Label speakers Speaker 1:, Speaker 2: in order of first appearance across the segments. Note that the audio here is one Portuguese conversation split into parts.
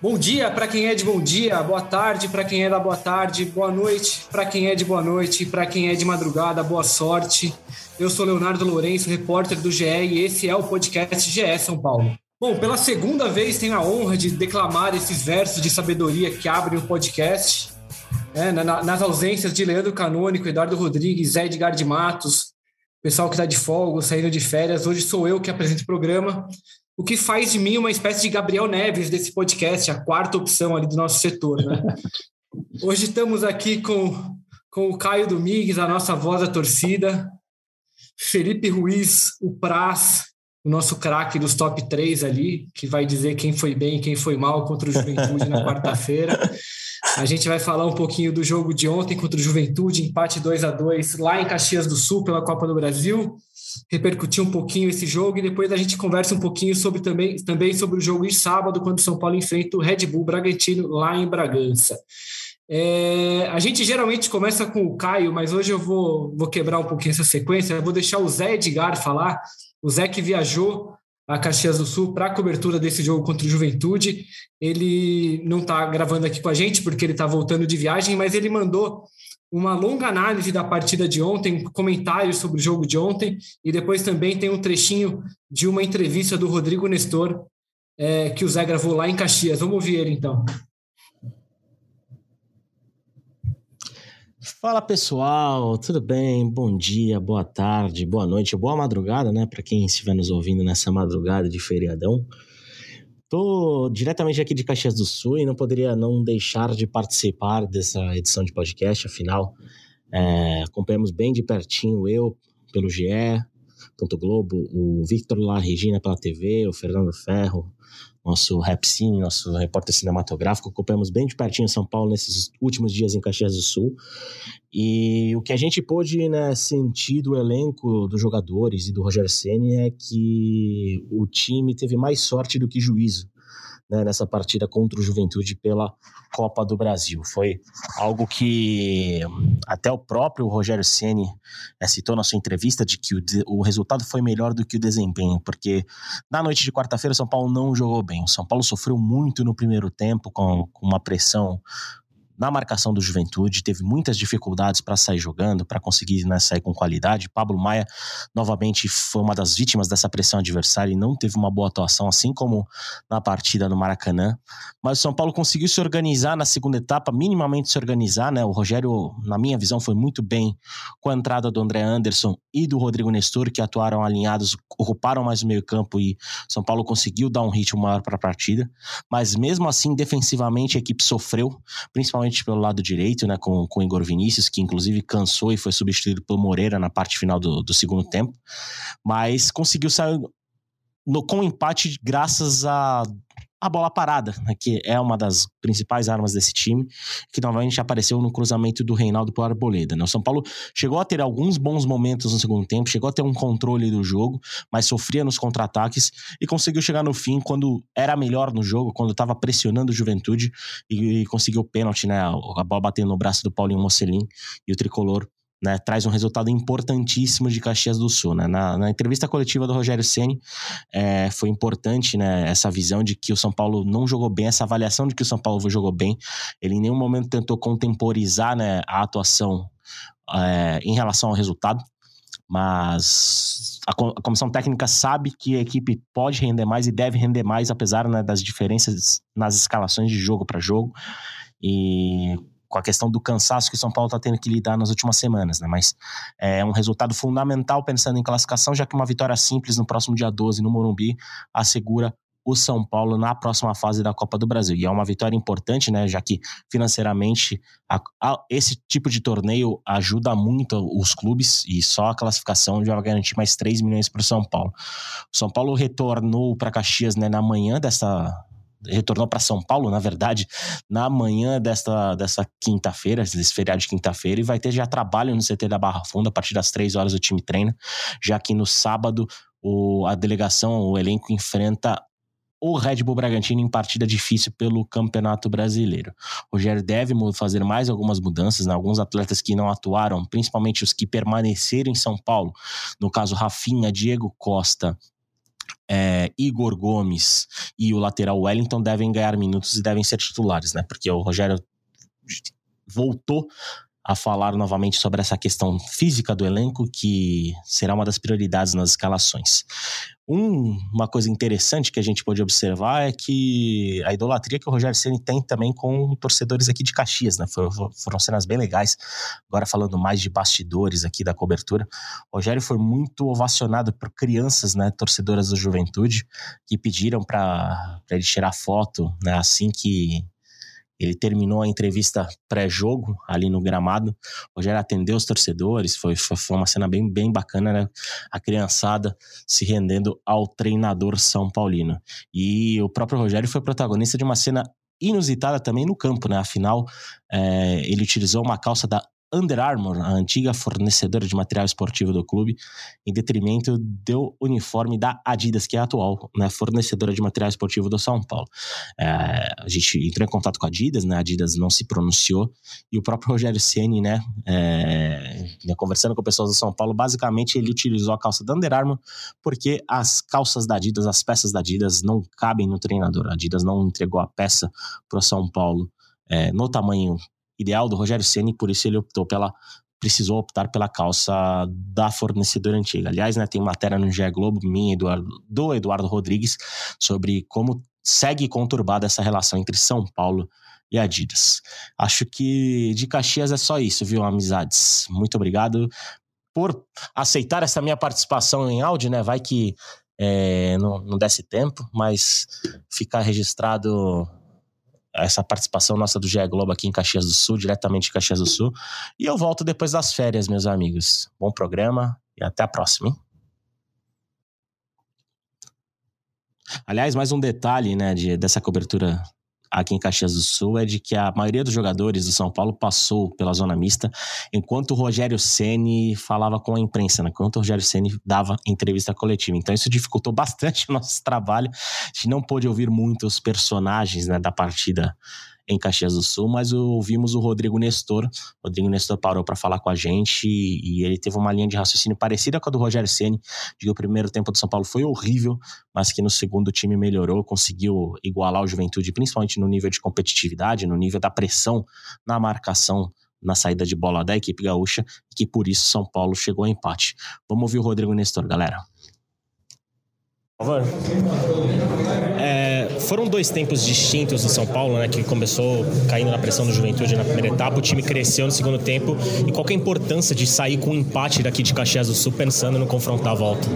Speaker 1: Bom dia para quem é de bom dia, boa tarde para quem é da boa tarde, boa noite para quem é de boa noite, para quem é de madrugada, boa sorte. Eu sou Leonardo Lourenço, repórter do GE, e esse é o podcast GE São Paulo. Bom, pela segunda vez tenho a honra de declamar esses versos de sabedoria que abrem o podcast. É, nas ausências de Leandro Canônico, Eduardo Rodrigues, Zé Edgar de Matos, pessoal que está de folga, saindo de férias, hoje sou eu que apresento o programa o que faz de mim uma espécie de Gabriel Neves desse podcast, a quarta opção ali do nosso setor. Né? Hoje estamos aqui com, com o Caio Domingues, a nossa voz da torcida, Felipe Ruiz, o Praz, o nosso craque dos top 3 ali, que vai dizer quem foi bem e quem foi mal contra o Juventude na quarta-feira. A gente vai falar um pouquinho do jogo de ontem contra o Juventude, empate 2 a 2 lá em Caxias do Sul pela Copa do Brasil repercutir um pouquinho esse jogo e depois a gente conversa um pouquinho sobre também, também sobre o jogo de sábado, quando o São Paulo enfrenta o Red Bull Bragantino lá em Bragança. É, a gente geralmente começa com o Caio, mas hoje eu vou, vou quebrar um pouquinho essa sequência. Eu vou deixar o Zé Edgar falar. O Zé que viajou a Caxias do Sul para a cobertura desse jogo contra o Juventude. Ele não está gravando aqui com a gente porque ele está voltando de viagem, mas ele mandou uma longa análise da partida de ontem, comentários sobre o jogo de ontem, e depois também tem um trechinho de uma entrevista do Rodrigo Nestor, é, que o Zé gravou lá em Caxias. Vamos ouvir ele então.
Speaker 2: Fala pessoal, tudo bem? Bom dia, boa tarde, boa noite, boa madrugada, né? Para quem estiver nos ouvindo nessa madrugada de feriadão. Estou diretamente aqui de Caxias do Sul e não poderia não deixar de participar dessa edição de podcast, afinal, é, acompanhamos bem de pertinho eu pelo GE, Ponto Globo, o Victor La Regina pela TV, o Fernando Ferro, nosso Rapcine, nosso repórter cinematográfico, acompanhamos bem de pertinho São Paulo nesses últimos dias em Caxias do Sul. E o que a gente pôde né, sentir do elenco dos jogadores e do Roger Ceni é que o time teve mais sorte do que juízo né, nessa partida contra o Juventude pela Copa do Brasil. Foi algo que até o próprio Rogério Ceni é, citou na sua entrevista de que o, o resultado foi melhor do que o desempenho, porque na noite de quarta-feira o São Paulo não jogou bem. O São Paulo sofreu muito no primeiro tempo com, com uma pressão na marcação do Juventude, teve muitas dificuldades para sair jogando, para conseguir né, sair com qualidade. Pablo Maia, novamente, foi uma das vítimas dessa pressão adversária e não teve uma boa atuação, assim como na partida no Maracanã. Mas o São Paulo conseguiu se organizar na segunda etapa, minimamente se organizar. Né? O Rogério, na minha visão, foi muito bem com a entrada do André Anderson e do Rodrigo Nestor, que atuaram alinhados, ocuparam mais o meio-campo e São Paulo conseguiu dar um ritmo maior para a partida. Mas mesmo assim, defensivamente, a equipe sofreu, principalmente principalmente pelo lado direito, né, com, com Igor Vinícius, que inclusive cansou e foi substituído pelo Moreira na parte final do, do segundo tempo, mas conseguiu sair no, com empate graças a a bola parada, né, que é uma das principais armas desse time, que novamente apareceu no cruzamento do Reinaldo para o Arboleda. Né? O São Paulo chegou a ter alguns bons momentos no segundo tempo, chegou a ter um controle do jogo, mas sofria nos contra-ataques e conseguiu chegar no fim quando era melhor no jogo, quando estava pressionando o Juventude e, e conseguiu o pênalti, né? A bola batendo no braço do Paulinho Mocelin e o tricolor né, traz um resultado importantíssimo de Caxias do Sul. Né? Na, na entrevista coletiva do Rogério Ceni é, foi importante né, essa visão de que o São Paulo não jogou bem, essa avaliação de que o São Paulo jogou bem. Ele em nenhum momento tentou contemporizar né, a atuação é, em relação ao resultado, mas a, a, comissão técnica sabe que a equipe pode render mais e deve render mais, apesar né, das diferenças nas escalações de jogo para jogo. E com a questão do cansaço que o São Paulo está tendo que lidar nas últimas semanas, né? Mas é um resultado fundamental pensando em classificação, já que uma vitória simples no próximo dia 12 no Morumbi assegura o São Paulo na próxima fase da Copa do Brasil. E é uma vitória importante, né? Já que financeiramente a, a, esse tipo de torneio ajuda muito os clubes e só a classificação já vai garantir mais 3 milhões para o São Paulo. O São Paulo retornou para Caxias né, na manhã dessa, retornou para São Paulo, na verdade, na manhã desta, dessa quinta-feira, desse feriado de quinta-feira, e vai ter já trabalho no CT da Barra Funda, a partir das três horas o time treina, já que no sábado o, a delegação, o elenco enfrenta o Red Bull Bragantino em partida difícil pelo Campeonato Brasileiro. O Rogério deve fazer mais algumas mudanças, né? alguns atletas que não atuaram, principalmente os que permaneceram em São Paulo, no caso Rafinha, Diego Costa é, Igor Gomes e o lateral Wellington devem ganhar minutos e devem ser titulares, né? Porque o Rogério voltou a falar novamente sobre essa questão física do elenco, que será uma das prioridades nas escalações. Um, uma coisa interessante que a gente pode observar é que a idolatria que o Rogério Ceni tem também com torcedores aqui de Caxias, né? Foram, foram cenas bem legais. Agora falando mais de bastidores aqui da cobertura, o Rogério foi muito ovacionado por crianças, né, torcedoras do Juventude, que pediram para ele tirar foto, né, assim que ele terminou a entrevista pré-jogo ali no gramado. O Rogério atendeu os torcedores, foi, foi, foi, uma cena bem, bem bacana, né? A criançada se rendendo ao treinador São Paulino. E o próprio Rogério foi protagonista de uma cena inusitada também no campo, né? Afinal, é, ele utilizou uma calça da Under Armour, a antiga fornecedora de material esportivo do clube, em detrimento do uniforme da Adidas, que é a atual né, fornecedora de material esportivo do São Paulo. É, a gente entrou em contato com a Adidas, né, a Adidas não se pronunciou, e o próprio Rogério Ceni, né, é, né, conversando com pessoas do São Paulo, basicamente ele utilizou a calça da Under Armour porque as calças da Adidas, as peças da Adidas não cabem no treinador. A Adidas não entregou a peça para o São Paulo é, no tamanho ideal do Rogério Ceni, por isso ele optou pela precisou optar pela calça da fornecedora antiga. Aliás, né, tem matéria no GE Globo, minha Eduardo, do Eduardo Rodrigues, sobre como segue conturbada essa relação entre São Paulo e Adidas. Acho que de Caxias é só isso, viu, amizades? Muito obrigado por aceitar essa minha participação em áudio, né? Vai que é, não, não desse tempo, mas ficar registrado essa participação nossa do GE Globo aqui em Caxias do Sul, diretamente em Caxias do Sul. E eu volto depois das férias, meus amigos. Bom programa e até a próxima. Hein? Aliás, mais um detalhe né, de, dessa cobertura aqui em Caxias do Sul é de que a maioria dos jogadores do São Paulo passou pela zona mista, enquanto o Rogério Ceni falava com a imprensa, né? enquanto o Rogério Ceni dava entrevista coletiva. Então isso dificultou bastante o nosso trabalho. A gente não pôde ouvir muitos personagens né, da partida em Caxias do Sul, mas ouvimos o Rodrigo Nestor. O Rodrigo Nestor parou para falar com a gente e ele teve uma linha de raciocínio parecida com a do Rogério Ceni, de que o primeiro tempo do São Paulo foi horrível, mas que no segundo o time melhorou, conseguiu igualar o Juventude, principalmente no nível de competitividade, no nível da pressão na marcação na saída de bola da equipe gaúcha, e que por isso São Paulo chegou ao empate. Vamos ouvir o Rodrigo Nestor, galera. É, foram dois tempos distintos do São Paulo, né? Que começou caindo na pressão do Juventude na primeira etapa, o time cresceu no segundo tempo. E qual é a importância de sair com um empate daqui de Caxias do Sul pensando no confrontar a volta?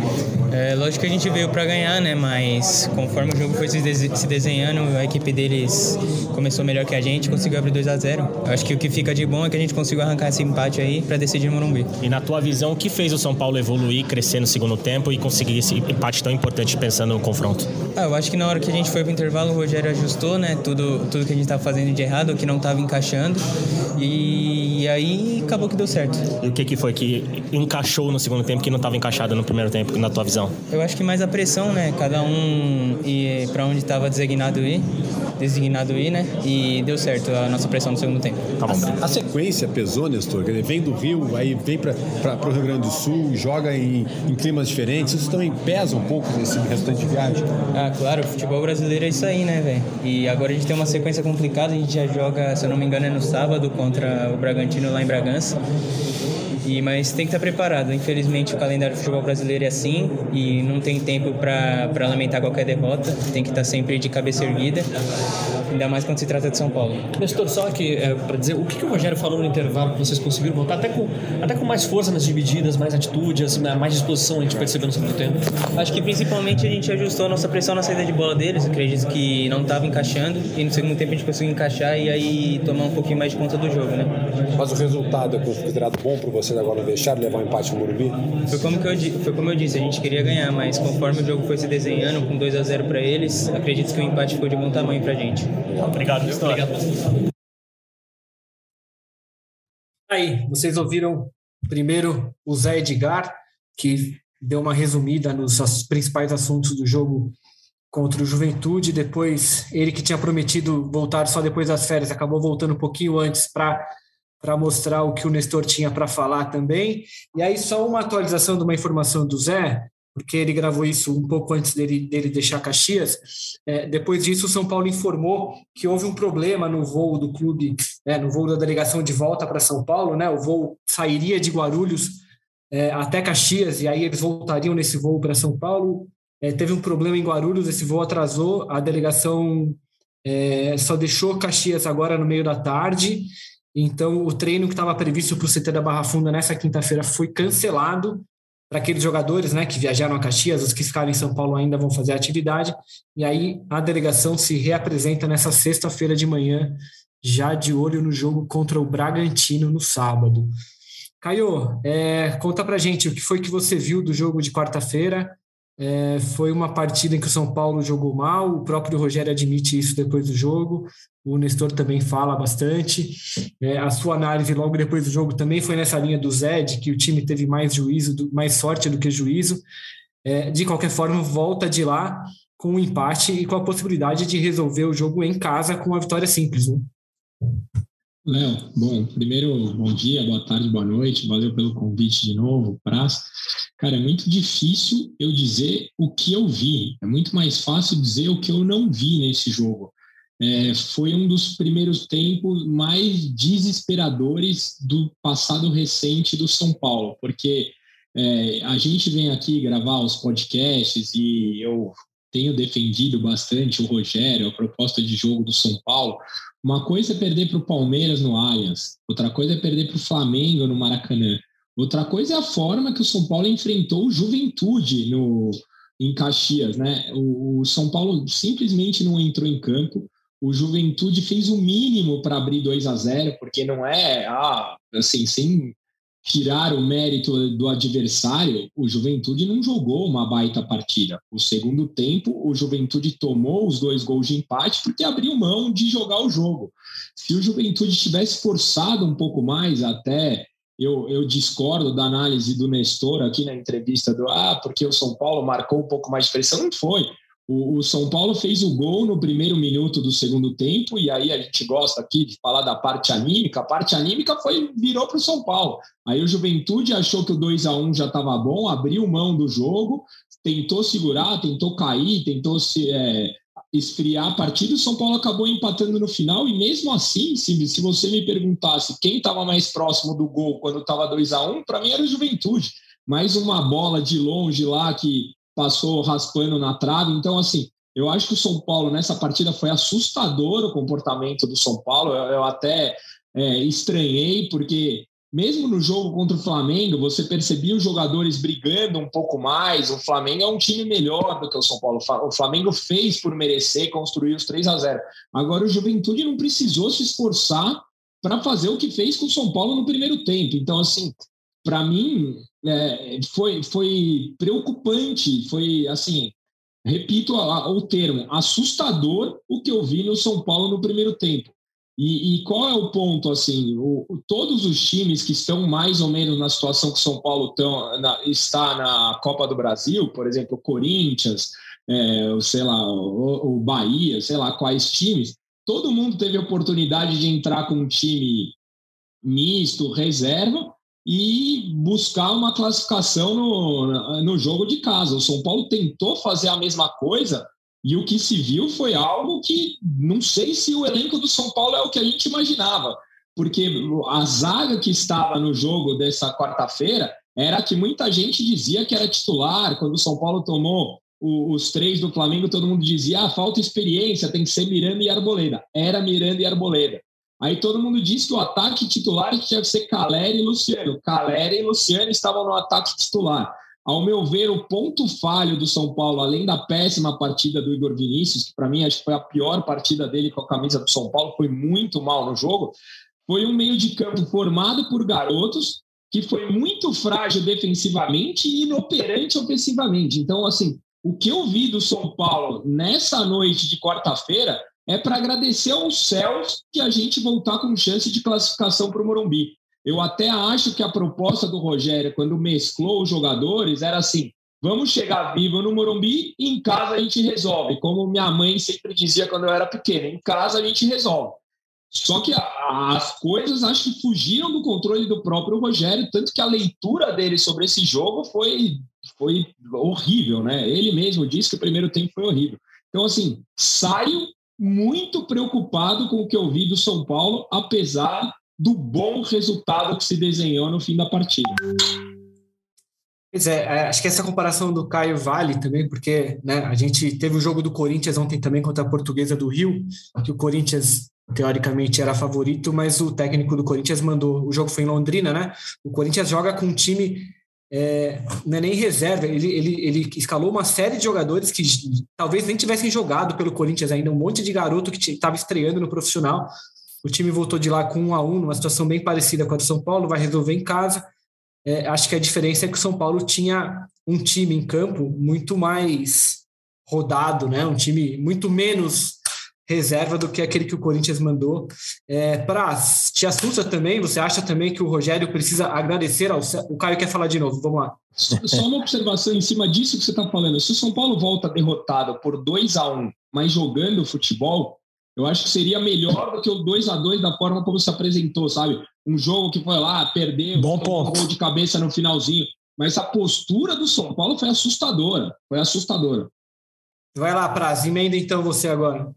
Speaker 3: É, lógico que a gente veio para ganhar, né? Mas conforme o jogo foi se desenhando, a equipe deles começou melhor que a gente, conseguiu abrir 2 a 0 Acho que o que fica de bom é que a gente conseguiu arrancar esse empate aí para decidir no Morumbi.
Speaker 2: E na tua visão, o que fez o São Paulo evoluir, crescer no segundo tempo e conseguir esse empate tão importante pensando no confronto?
Speaker 3: Ah, eu acho que na hora que a gente foi pro intervalo, o Rogério ajustou, né? Tudo, tudo que a gente estava fazendo de errado, o que não estava encaixando. E, e, aí acabou que deu certo.
Speaker 2: E o que, que foi que encaixou no segundo tempo que não estava encaixado no primeiro tempo, na tua visão?
Speaker 3: Eu acho que mais a pressão, né? Cada um ir para onde estava designado ir designado ir, né? E deu certo a nossa pressão no segundo tempo.
Speaker 4: Tá bom. A, a sequência pesou, Nestor? Ele vem do Rio, aí vem para o Rio Grande do Sul, joga em, em, climas diferentes. Isso também pesa um pouco nesse restante de viagem?
Speaker 3: Ah, claro. O futebol brasileiro é isso aí, né, velho? E agora a gente tem uma sequência complicada. A gente já joga, se eu não me engano, é no sábado contra o Bragantino lá em Bragança. E, mas tem que estar preparado. Infelizmente, o calendário do futebol brasileiro é assim e não tem tempo para lamentar qualquer derrota. Tem que estar sempre de cabeça erguida, ainda mais quando se trata de São Paulo.
Speaker 1: Nestor, só que é, para dizer, o que, que o Rogério falou no intervalo que vocês conseguiram voltar até com, até com mais força nas divididas, mais atitude, assim, mais disposição a gente percebeu no segundo tempo?
Speaker 3: Acho que principalmente a gente ajustou a nossa pressão na saída de bola deles. Acredito que não estava encaixando e no segundo tempo a gente conseguiu encaixar e aí tomar um pouquinho mais de conta do jogo, né?
Speaker 4: Mas o resultado é considerado bom para você agora não deixaram levar um empate no Morumbi?
Speaker 3: Foi como, que eu, foi como eu disse, a gente queria ganhar, mas conforme o jogo foi se desenhando, com 2 a 0 para eles, acredito que o empate ficou de bom tamanho para a gente.
Speaker 2: Obrigado, Obrigado.
Speaker 1: Aí, vocês ouviram primeiro o Zé Edgar, que deu uma resumida nos principais assuntos do jogo contra o Juventude. Depois, ele que tinha prometido voltar só depois das férias, acabou voltando um pouquinho antes para para mostrar o que o Nestor tinha para falar também. E aí, só uma atualização de uma informação do Zé. porque ele gravou isso um pouco antes dele, dele deixar Caxias. É, depois disso, o São Paulo informou que houve um problema no voo do clube, né, no voo da delegação de volta para São Paulo. Né, o voo sairia de Guarulhos é, até Caxias e aí eles voltariam nesse voo para São Paulo. É, teve um problema em Guarulhos, esse voo atrasou, a delegação é, só deixou Caxias agora no meio da tarde. Então, o treino que estava previsto para o CT da Barra Funda nessa quinta-feira foi cancelado. Para aqueles jogadores né, que viajaram a Caxias, os que ficaram em São Paulo ainda vão fazer a atividade, e aí a delegação se reapresenta nessa sexta-feira de manhã, já de olho no jogo contra o Bragantino no sábado. Caio, é, conta pra gente o que foi que você viu do jogo de quarta-feira é, foi uma partida em que o São Paulo jogou mal, o próprio Rogério admite isso depois do jogo, o Nestor também fala bastante. É, a sua análise logo depois do jogo também foi nessa linha do Zé, de que o time teve mais juízo, mais sorte do que juízo. É, de qualquer forma, volta de lá com um empate e com a possibilidade de resolver o jogo em casa com uma vitória simples. Né?
Speaker 5: Léo, bom, primeiro, bom dia, boa tarde, boa noite, valeu pelo convite de novo, praça. Cara, é muito difícil eu dizer o que eu vi, é muito mais fácil dizer o que eu não vi nesse jogo. É, foi um dos primeiros tempos mais desesperadores do passado recente do São Paulo, porque é, a gente vem aqui gravar os podcasts e eu tenho defendido bastante o Rogério, a proposta de jogo do São Paulo, uma coisa é perder para o Palmeiras no Allianz, outra coisa é perder para o Flamengo no Maracanã. Outra coisa é a forma que o São Paulo enfrentou o Juventude no, em Caxias. Né? O, o São Paulo simplesmente não entrou em campo. O Juventude fez o mínimo para abrir 2 a 0 porque não é ah, assim, sem tirar o mérito do adversário, o Juventude não jogou uma baita partida. O segundo tempo, o Juventude tomou os dois gols de empate porque abriu mão de jogar o jogo. Se o Juventude tivesse forçado um pouco mais, até eu, eu discordo da análise do Nestor aqui na entrevista do ah, porque o São Paulo marcou um pouco mais de pressão, não foi. O, o, São Paulo fez o gol no primeiro minuto do segundo tempo, e aí a gente gosta aqui de falar da parte anímica. A parte anímica foi virou para o São Paulo. Aí o Juventude achou que o 2 a 1 já estava bom, abriu mão do jogo, tentou segurar, tentou cair, tentou se é, esfriar a partida. O São Paulo acabou empatando no final, e mesmo assim, se, se você me perguntasse quem estava mais próximo do gol quando estava 2 a 1 para mim era o Juventude. Mais uma bola de longe lá que passou raspando na trave. Então, assim, eu acho que o São Paulo nessa partida foi assustador o comportamento do São Paulo. Eu, eu até é, estranhei, porque mesmo no jogo contra o Flamengo, você percebia os jogadores brigando um pouco mais. O Flamengo é um time melhor do que o São Paulo. O Flamengo fez por merecer construir os 3 a 0. Agora, o Juventude não precisou se esforçar para fazer o que fez com o São Paulo no primeiro tempo. Então, assim, para mim, é, foi, foi preocupante, foi assim, repito a, o termo, assustador o que eu vi no São Paulo no primeiro tempo. E, e qual é o ponto, assim, o, todos os times que estão mais ou menos na situação que o São Paulo tão, na, está na Copa do Brasil, por exemplo, Corinthians, é, sei lá, o, o Bahia, sei lá, quais times, todo mundo teve a oportunidade de entrar com um time misto, reserva, e buscar uma classificação no, no jogo de casa. O São Paulo tentou fazer a mesma coisa e o que se viu foi algo que não sei se o elenco do São Paulo é o que a gente imaginava, porque a zaga que estava no jogo dessa quarta-feira era que muita gente dizia que era titular. Quando o São Paulo tomou os três do Flamengo, todo mundo dizia: ah, falta experiência, tem que ser Miranda e Arboleda. Era Miranda e Arboleda. Aí todo mundo diz que o ataque titular tinha que ser Caleri e Luciano. Caleri e Luciano estavam no ataque titular. Ao meu ver, o ponto falho do São Paulo, além da péssima partida do Igor Vinícius, que para mim acho que foi a pior partida dele com a camisa do São Paulo, foi muito mal no jogo, foi um meio de campo formado por garotos que foi muito frágil defensivamente e inoperante ofensivamente. Então, assim, o que eu vi do São Paulo nessa noite de quarta-feira é para agradecer aos céus que a gente voltar com chance de classificação para o Morumbi. Eu até acho que a proposta do Rogério, quando mesclou os jogadores, era assim: vamos chegar vivo no Morumbi e em casa a gente resolve. Como minha mãe sempre dizia quando eu era pequeno: em casa a gente resolve. Só que as coisas acho que fugiram do controle do próprio Rogério, tanto que a leitura dele sobre esse jogo foi foi horrível, né? Ele mesmo disse que o primeiro tempo foi horrível. Então, assim, saio muito preocupado com o que eu vi do São Paulo, apesar do bom resultado que se desenhou no fim da partida.
Speaker 1: Pois é, é, acho que essa comparação do Caio vale também, porque né, a gente teve o jogo do Corinthians ontem também contra a Portuguesa do Rio, que o Corinthians teoricamente era favorito, mas o técnico do Corinthians mandou. O jogo foi em Londrina, né? O Corinthians joga com um time é, não é nem reserva, ele, ele, ele escalou uma série de jogadores que talvez nem tivessem jogado pelo Corinthians ainda, um monte de garoto que estava estreando no profissional. O time voltou de lá com um a um, numa situação bem parecida com a do São Paulo, vai resolver em casa. É, acho que a diferença é que o São Paulo tinha um time em campo muito mais rodado, né? Um time muito menos reserva do que aquele que o Corinthians mandou. É, Praz, te assusta também? Você acha também que o Rogério precisa agradecer ao. O Caio quer falar de novo, vamos lá.
Speaker 5: Só uma observação em cima disso que você está falando. Se o São Paulo volta derrotado por 2 a 1 mas jogando futebol, eu acho que seria melhor do que o 2 a 2 da forma como se apresentou, sabe? Um jogo que foi lá, perdeu,
Speaker 2: Bom ponto.
Speaker 5: um gol de cabeça no finalzinho. Mas a postura do São Paulo foi assustadora. Foi assustadora.
Speaker 1: Vai lá, Praz, emenda então você agora.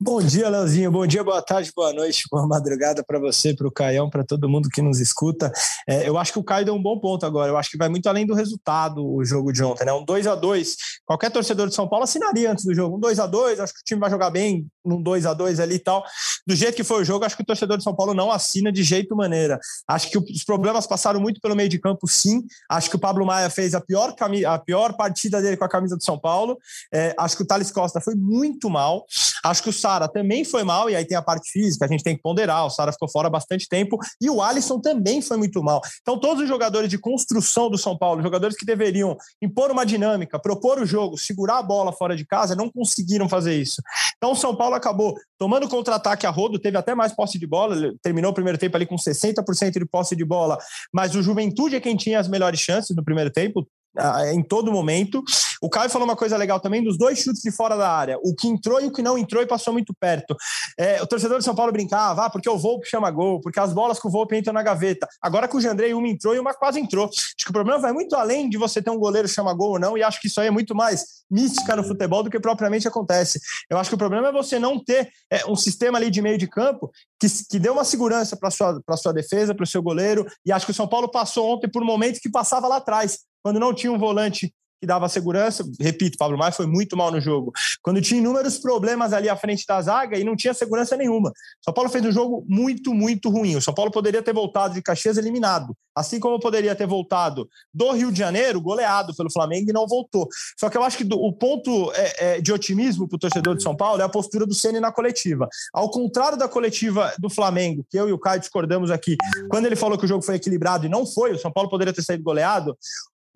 Speaker 6: Bom dia, Leozinho. Bom dia, boa tarde, boa noite, boa madrugada para você, para o Caião, para todo mundo que nos escuta. É, eu acho que o Caio deu um bom ponto agora. Eu acho que vai muito além do resultado o jogo de ontem, né? Um 2 a 2 Qualquer torcedor de São Paulo assinaria antes do jogo. Um 2 a 2 acho que o time vai jogar bem num 2 a 2 ali e tal. Do jeito que foi o jogo, acho que o torcedor de São Paulo não assina de jeito maneira. Acho que os problemas passaram muito pelo meio de campo, sim. Acho que o Pablo Maia fez a pior, a pior partida dele com a camisa do São Paulo. É, acho que o Thales Costa foi muito mal. Acho que o Sara também foi mal, e aí tem a parte física, a gente tem que ponderar. O Sara ficou fora bastante tempo, e o Alisson também foi muito mal. Então, todos os jogadores de construção do São Paulo, jogadores que deveriam impor uma dinâmica, propor o jogo, segurar a bola fora de casa, não conseguiram fazer isso. Então, o São Paulo acabou tomando contra-ataque a rodo, teve até mais posse de bola, terminou o primeiro tempo ali com 60% de posse de bola, mas o Juventude é quem tinha as melhores chances no primeiro tempo, em todo momento. O Caio falou uma coisa legal também dos dois chutes de fora da área, o que entrou e o que não entrou e passou muito perto. É, o torcedor de São Paulo brincava, ah, porque o Volpe chama gol, porque as bolas com o Volpe entram na gaveta. Agora com o Jandrei, uma entrou e uma quase entrou. Acho que o problema vai muito além de você ter um goleiro chama gol ou não, e acho que isso aí é muito mais mística no futebol do que propriamente acontece. Eu acho que o problema é você não ter é, um sistema ali de meio de campo que, que dê uma segurança para sua, sua defesa, para o seu goleiro, e acho que o São Paulo passou ontem por momentos que passava lá atrás quando não tinha um volante que dava segurança, repito, Pablo Maia foi muito mal no jogo. Quando tinha inúmeros problemas ali à frente da zaga e não tinha segurança nenhuma. São Paulo fez um jogo muito, muito ruim. O São Paulo poderia ter voltado de Caxias eliminado, assim como poderia ter voltado do Rio de Janeiro goleado pelo Flamengo e não voltou. Só que eu acho que do, o ponto é, é, de otimismo para o torcedor de São Paulo é a postura do Ceni na coletiva. Ao contrário da coletiva do Flamengo, que eu e o Caio discordamos aqui, quando ele falou que o jogo foi equilibrado e não foi, o São Paulo poderia ter saído goleado,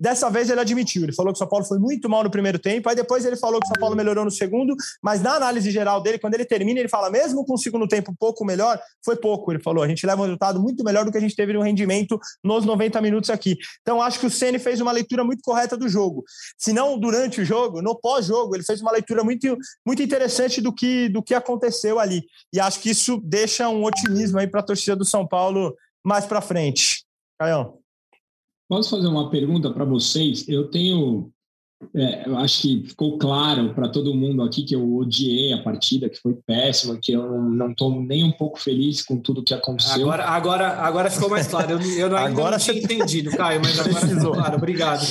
Speaker 6: Dessa vez ele admitiu, ele falou que o São Paulo foi muito mal no primeiro tempo, aí depois ele falou que o São Paulo melhorou no segundo, mas na análise geral dele, quando ele termina, ele fala, mesmo com o segundo tempo pouco melhor, foi pouco. Ele falou, a gente leva um resultado muito melhor do que a gente teve no rendimento nos 90 minutos aqui. Então acho que o Ceni fez uma leitura muito correta do jogo. Se não durante o jogo, no pós-jogo, ele fez uma leitura muito, muito interessante do que, do que aconteceu ali. E acho que isso deixa um otimismo aí para a torcida do São Paulo mais para frente. Caião.
Speaker 5: Posso fazer uma pergunta para vocês? Eu tenho. É, eu acho que ficou claro para todo mundo aqui que eu odiei a partida, que foi péssima, que eu não estou nem um pouco feliz com tudo que aconteceu.
Speaker 1: Agora, agora, agora ficou mais claro. Eu, eu não, agora não tinha entendido, Caio, mas agora ficou claro. Obrigado.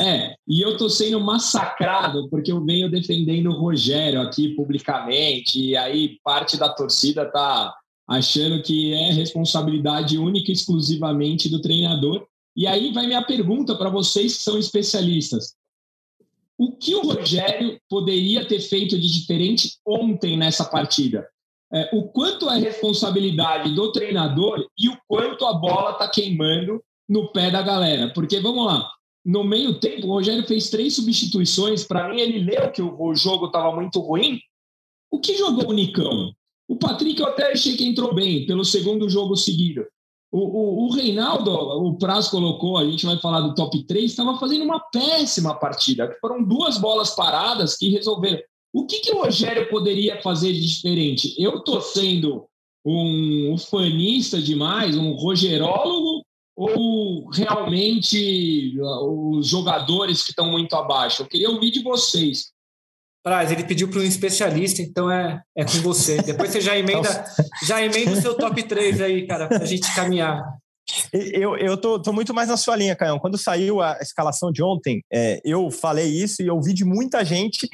Speaker 5: é, e eu estou sendo massacrado porque eu venho defendendo o Rogério aqui publicamente, e aí parte da torcida está achando que é responsabilidade única e exclusivamente do treinador. E aí vai minha pergunta para vocês que são especialistas. O que o Rogério poderia ter feito de diferente ontem nessa partida? É, o quanto é responsabilidade do treinador e o quanto a bola está queimando no pé da galera? Porque vamos lá, no meio tempo, o Rogério fez três substituições. Para mim, ele leu que o jogo estava muito ruim. O que jogou o Nicão? O Patrick eu até achei que entrou bem pelo segundo jogo seguido. O, o, o Reinaldo, o Praz colocou, a gente vai falar do top 3, estava fazendo uma péssima partida. Foram duas bolas paradas que resolveram. O que, que o Rogério poderia fazer de diferente? Eu estou sendo um, um fanista demais, um rogerólogo, ou realmente uh, os jogadores que estão muito abaixo? Eu queria ouvir de vocês.
Speaker 1: Praz, ele pediu para um especialista, então é, é com você. Depois você já emenda, já emenda o seu top 3 aí, cara, para a gente caminhar.
Speaker 6: Eu, eu tô, tô, muito mais na sua linha, Caião. Quando saiu a escalação de ontem, é, eu falei isso e eu vi de muita gente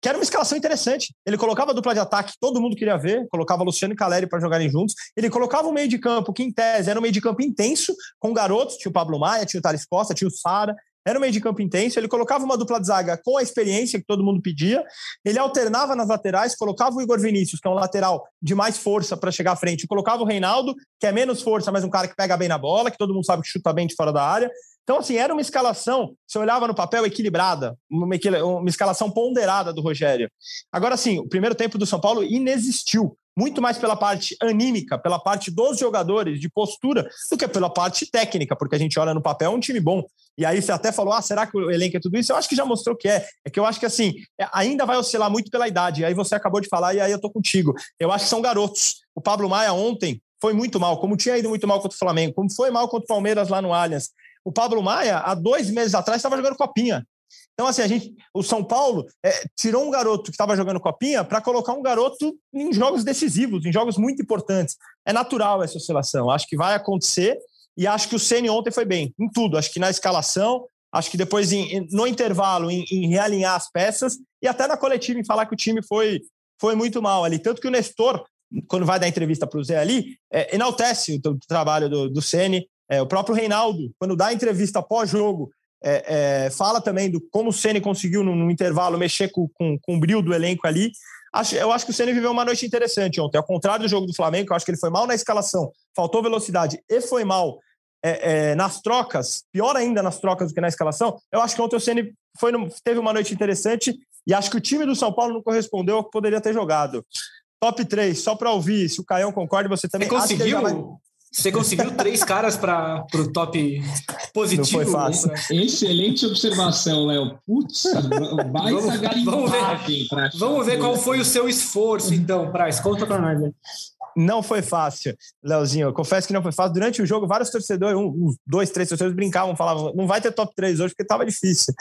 Speaker 6: que era uma escalação interessante. Ele colocava a dupla de ataque, todo mundo queria ver, colocava Luciano e Caleri para jogarem juntos. Ele colocava o meio de campo, que em tese era um meio de campo intenso, com garotos, tinha o Pablo Maia, tinha o Thales Costa, tinha o Sara, era um meio de campo intenso, ele colocava uma dupla de zaga com a experiência que todo mundo pedia, ele alternava nas laterais, colocava o Igor Vinícius, que é um lateral de mais força para chegar à frente, colocava o Reinaldo, que é menos força, mas um cara que pega bem na bola, que todo mundo sabe que chuta bem de fora da área. Então, assim, era uma escalação, você olhava no papel, equilibrada, uma, uma escalação ponderada do Rogério. Agora, sim, o primeiro tempo do São Paulo inexistiu muito mais pela parte anímica, pela parte dos jogadores, de postura, do que pela parte técnica, porque a gente olha no papel é um time bom. E aí você até falou, ah, será que o elenco é tudo isso? Eu acho que já mostrou que é. É que eu acho que assim, é, ainda vai oscilar muito pela idade. Aí você acabou de falar e aí eu tô contigo. Eu acho que são garotos. O Pablo Maia ontem foi muito mal, como tinha ido muito mal contra o Flamengo, como foi mal contra o Palmeiras lá no Allianz. O Pablo Maia, há dois meses atrás, estava jogando copinha. Então, assim, a gente, o São Paulo é, tirou um garoto que estava jogando copinha para colocar um garoto em jogos decisivos, em jogos muito importantes. É natural essa oscilação. Acho que vai acontecer e acho que o Ceni ontem foi bem em tudo. Acho que na escalação, acho que depois em, no intervalo em, em, realinhar as peças e até na coletiva em falar que o time foi, foi muito mal ali. Tanto que o Nestor, quando vai dar entrevista para o Zé ali, é, enaltece o, o, trabalho do, do Ceni. É, o próprio Reinaldo, quando dá entrevista pós-jogo, é, é, fala também do como o Ceni conseguiu no, no, intervalo mexer com, com, com o brilho do elenco ali. Acho, eu acho que o Ceni viveu uma noite interessante ontem. Ao contrário do jogo do Flamengo, eu acho que ele foi mal na escalação, faltou velocidade e foi mal é, é, nas trocas, pior ainda nas trocas do que na escalação. Eu acho que ontem o Ceni foi teve uma noite interessante e acho que o time do São Paulo não correspondeu ao que poderia ter jogado. Top 3, só para ouvir se o Caião concorda, você também
Speaker 1: você conseguiu. Vai... Você conseguiu três caras para o top positivo.
Speaker 6: Não foi fácil.
Speaker 5: Excelente observação, Léo. Putz,
Speaker 1: baita vamos, vamos ver, vamos ver qual foi o seu esforço, então, Praz. Conta para nós. Né?
Speaker 6: Não foi fácil, Leozinho. Eu confesso que não foi fácil. Durante o jogo, vários torcedores, um, dois, três torcedores brincavam, falavam: não vai ter top 3 hoje porque estava difícil.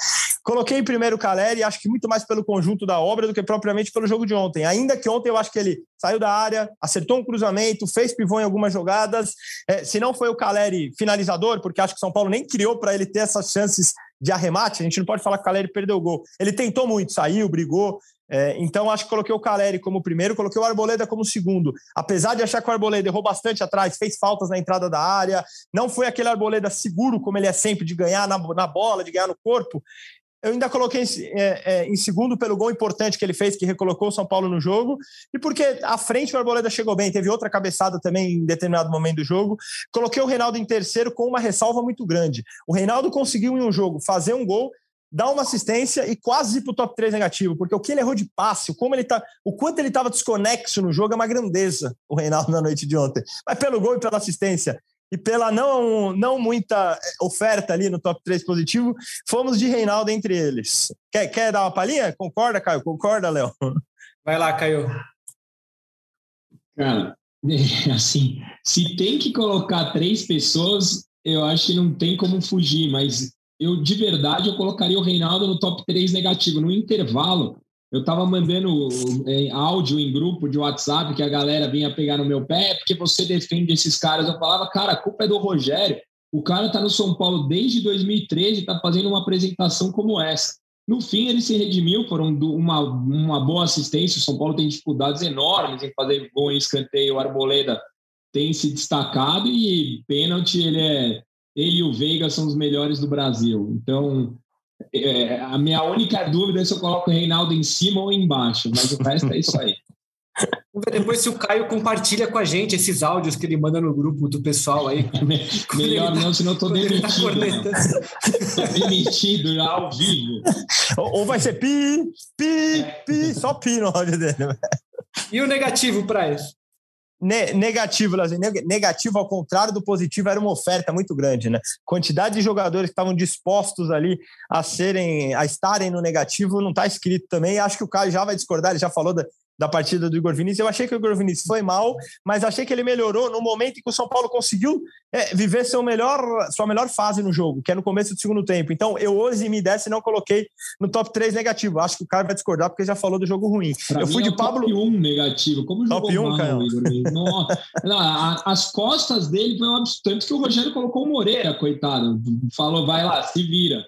Speaker 6: Coloquei em primeiro o Caleri, acho que muito mais pelo conjunto da obra do que propriamente pelo jogo de ontem. Ainda que ontem eu acho que ele saiu da área, acertou um cruzamento, fez pivô em algumas jogadas. É, se não foi o Caleri finalizador, porque acho que o São Paulo nem criou para ele ter essas chances de arremate, a gente não pode falar que o Caleri perdeu o gol. Ele tentou muito, saiu, brigou, é, então, acho que coloquei o Caleri como primeiro, coloquei o Arboleda como segundo. Apesar de achar que o Arboleda errou bastante atrás, fez faltas na entrada da área, não foi aquele Arboleda seguro, como ele é sempre, de ganhar na, na bola, de ganhar no corpo. Eu ainda coloquei é, é, em segundo pelo gol importante que ele fez, que recolocou o São Paulo no jogo, e porque à frente o Arboleda chegou bem, teve outra cabeçada também em determinado momento do jogo. Coloquei o Reinaldo em terceiro com uma ressalva muito grande. O Reinaldo conseguiu em um jogo fazer um gol dar uma assistência e quase ir para o top 3 negativo, porque o que ele errou de passe, o, como ele tá, o quanto ele estava desconexo no jogo é uma grandeza, o Reinaldo na noite de ontem. Mas pelo gol e pela assistência e pela não, não muita oferta ali no top 3 positivo, fomos de Reinaldo entre eles. Quer, quer dar uma palhinha? Concorda, Caio? Concorda, Léo?
Speaker 1: Vai lá, Caio.
Speaker 5: Cara, assim, se tem que colocar três pessoas, eu acho que não tem como fugir, mas eu de verdade eu colocaria o Reinaldo no top 3 negativo. No intervalo, eu estava mandando é, áudio em grupo de WhatsApp que a galera vinha pegar no meu pé, porque você defende esses caras. Eu falava, cara, a culpa é do Rogério. O cara está no São Paulo desde 2013 e está fazendo uma apresentação como essa. No fim, ele se redimiu, foram uma, uma boa assistência. O São Paulo tem dificuldades enormes em fazer gol em escanteio. O Arboleda tem se destacado e pênalti ele é ele e o Veiga são os melhores do Brasil. Então, é, a minha única dúvida é se eu coloco o Reinaldo em cima ou embaixo, mas o resto é isso aí.
Speaker 1: Vamos ver depois se o Caio compartilha com a gente esses áudios que ele manda no grupo do pessoal aí.
Speaker 5: Melhor não, senão eu tô tá demitido. Tá demitido já ao vivo.
Speaker 6: Ou, ou vai ser pi, pi, pi, só pi no áudio dele.
Speaker 1: E o negativo para isso?
Speaker 6: Ne negativo, negativo ao contrário do positivo, era uma oferta muito grande, né? Quantidade de jogadores que estavam dispostos ali a serem, a estarem no negativo, não está escrito também. Acho que o Caio já vai discordar, ele já falou da, da partida do Igor Vinícius. Eu achei que o Igor Vinícius foi mal, mas achei que ele melhorou no momento em que o São Paulo conseguiu é, viver seu melhor, sua melhor fase no jogo, que é no começo do segundo tempo. Então, eu hoje me desse não coloquei no top 3 negativo. Acho que o cara vai discordar porque já falou do jogo ruim.
Speaker 5: Pra
Speaker 6: eu fui
Speaker 5: é
Speaker 6: de Pablo.
Speaker 5: Top 1 negativo. Como
Speaker 6: top
Speaker 5: jogou
Speaker 6: 1,
Speaker 5: mal, Igor Nossa, as costas dele foi um absurdo. Tanto que o Rogério colocou o Moreira, coitado. Falou, vai lá, se vira.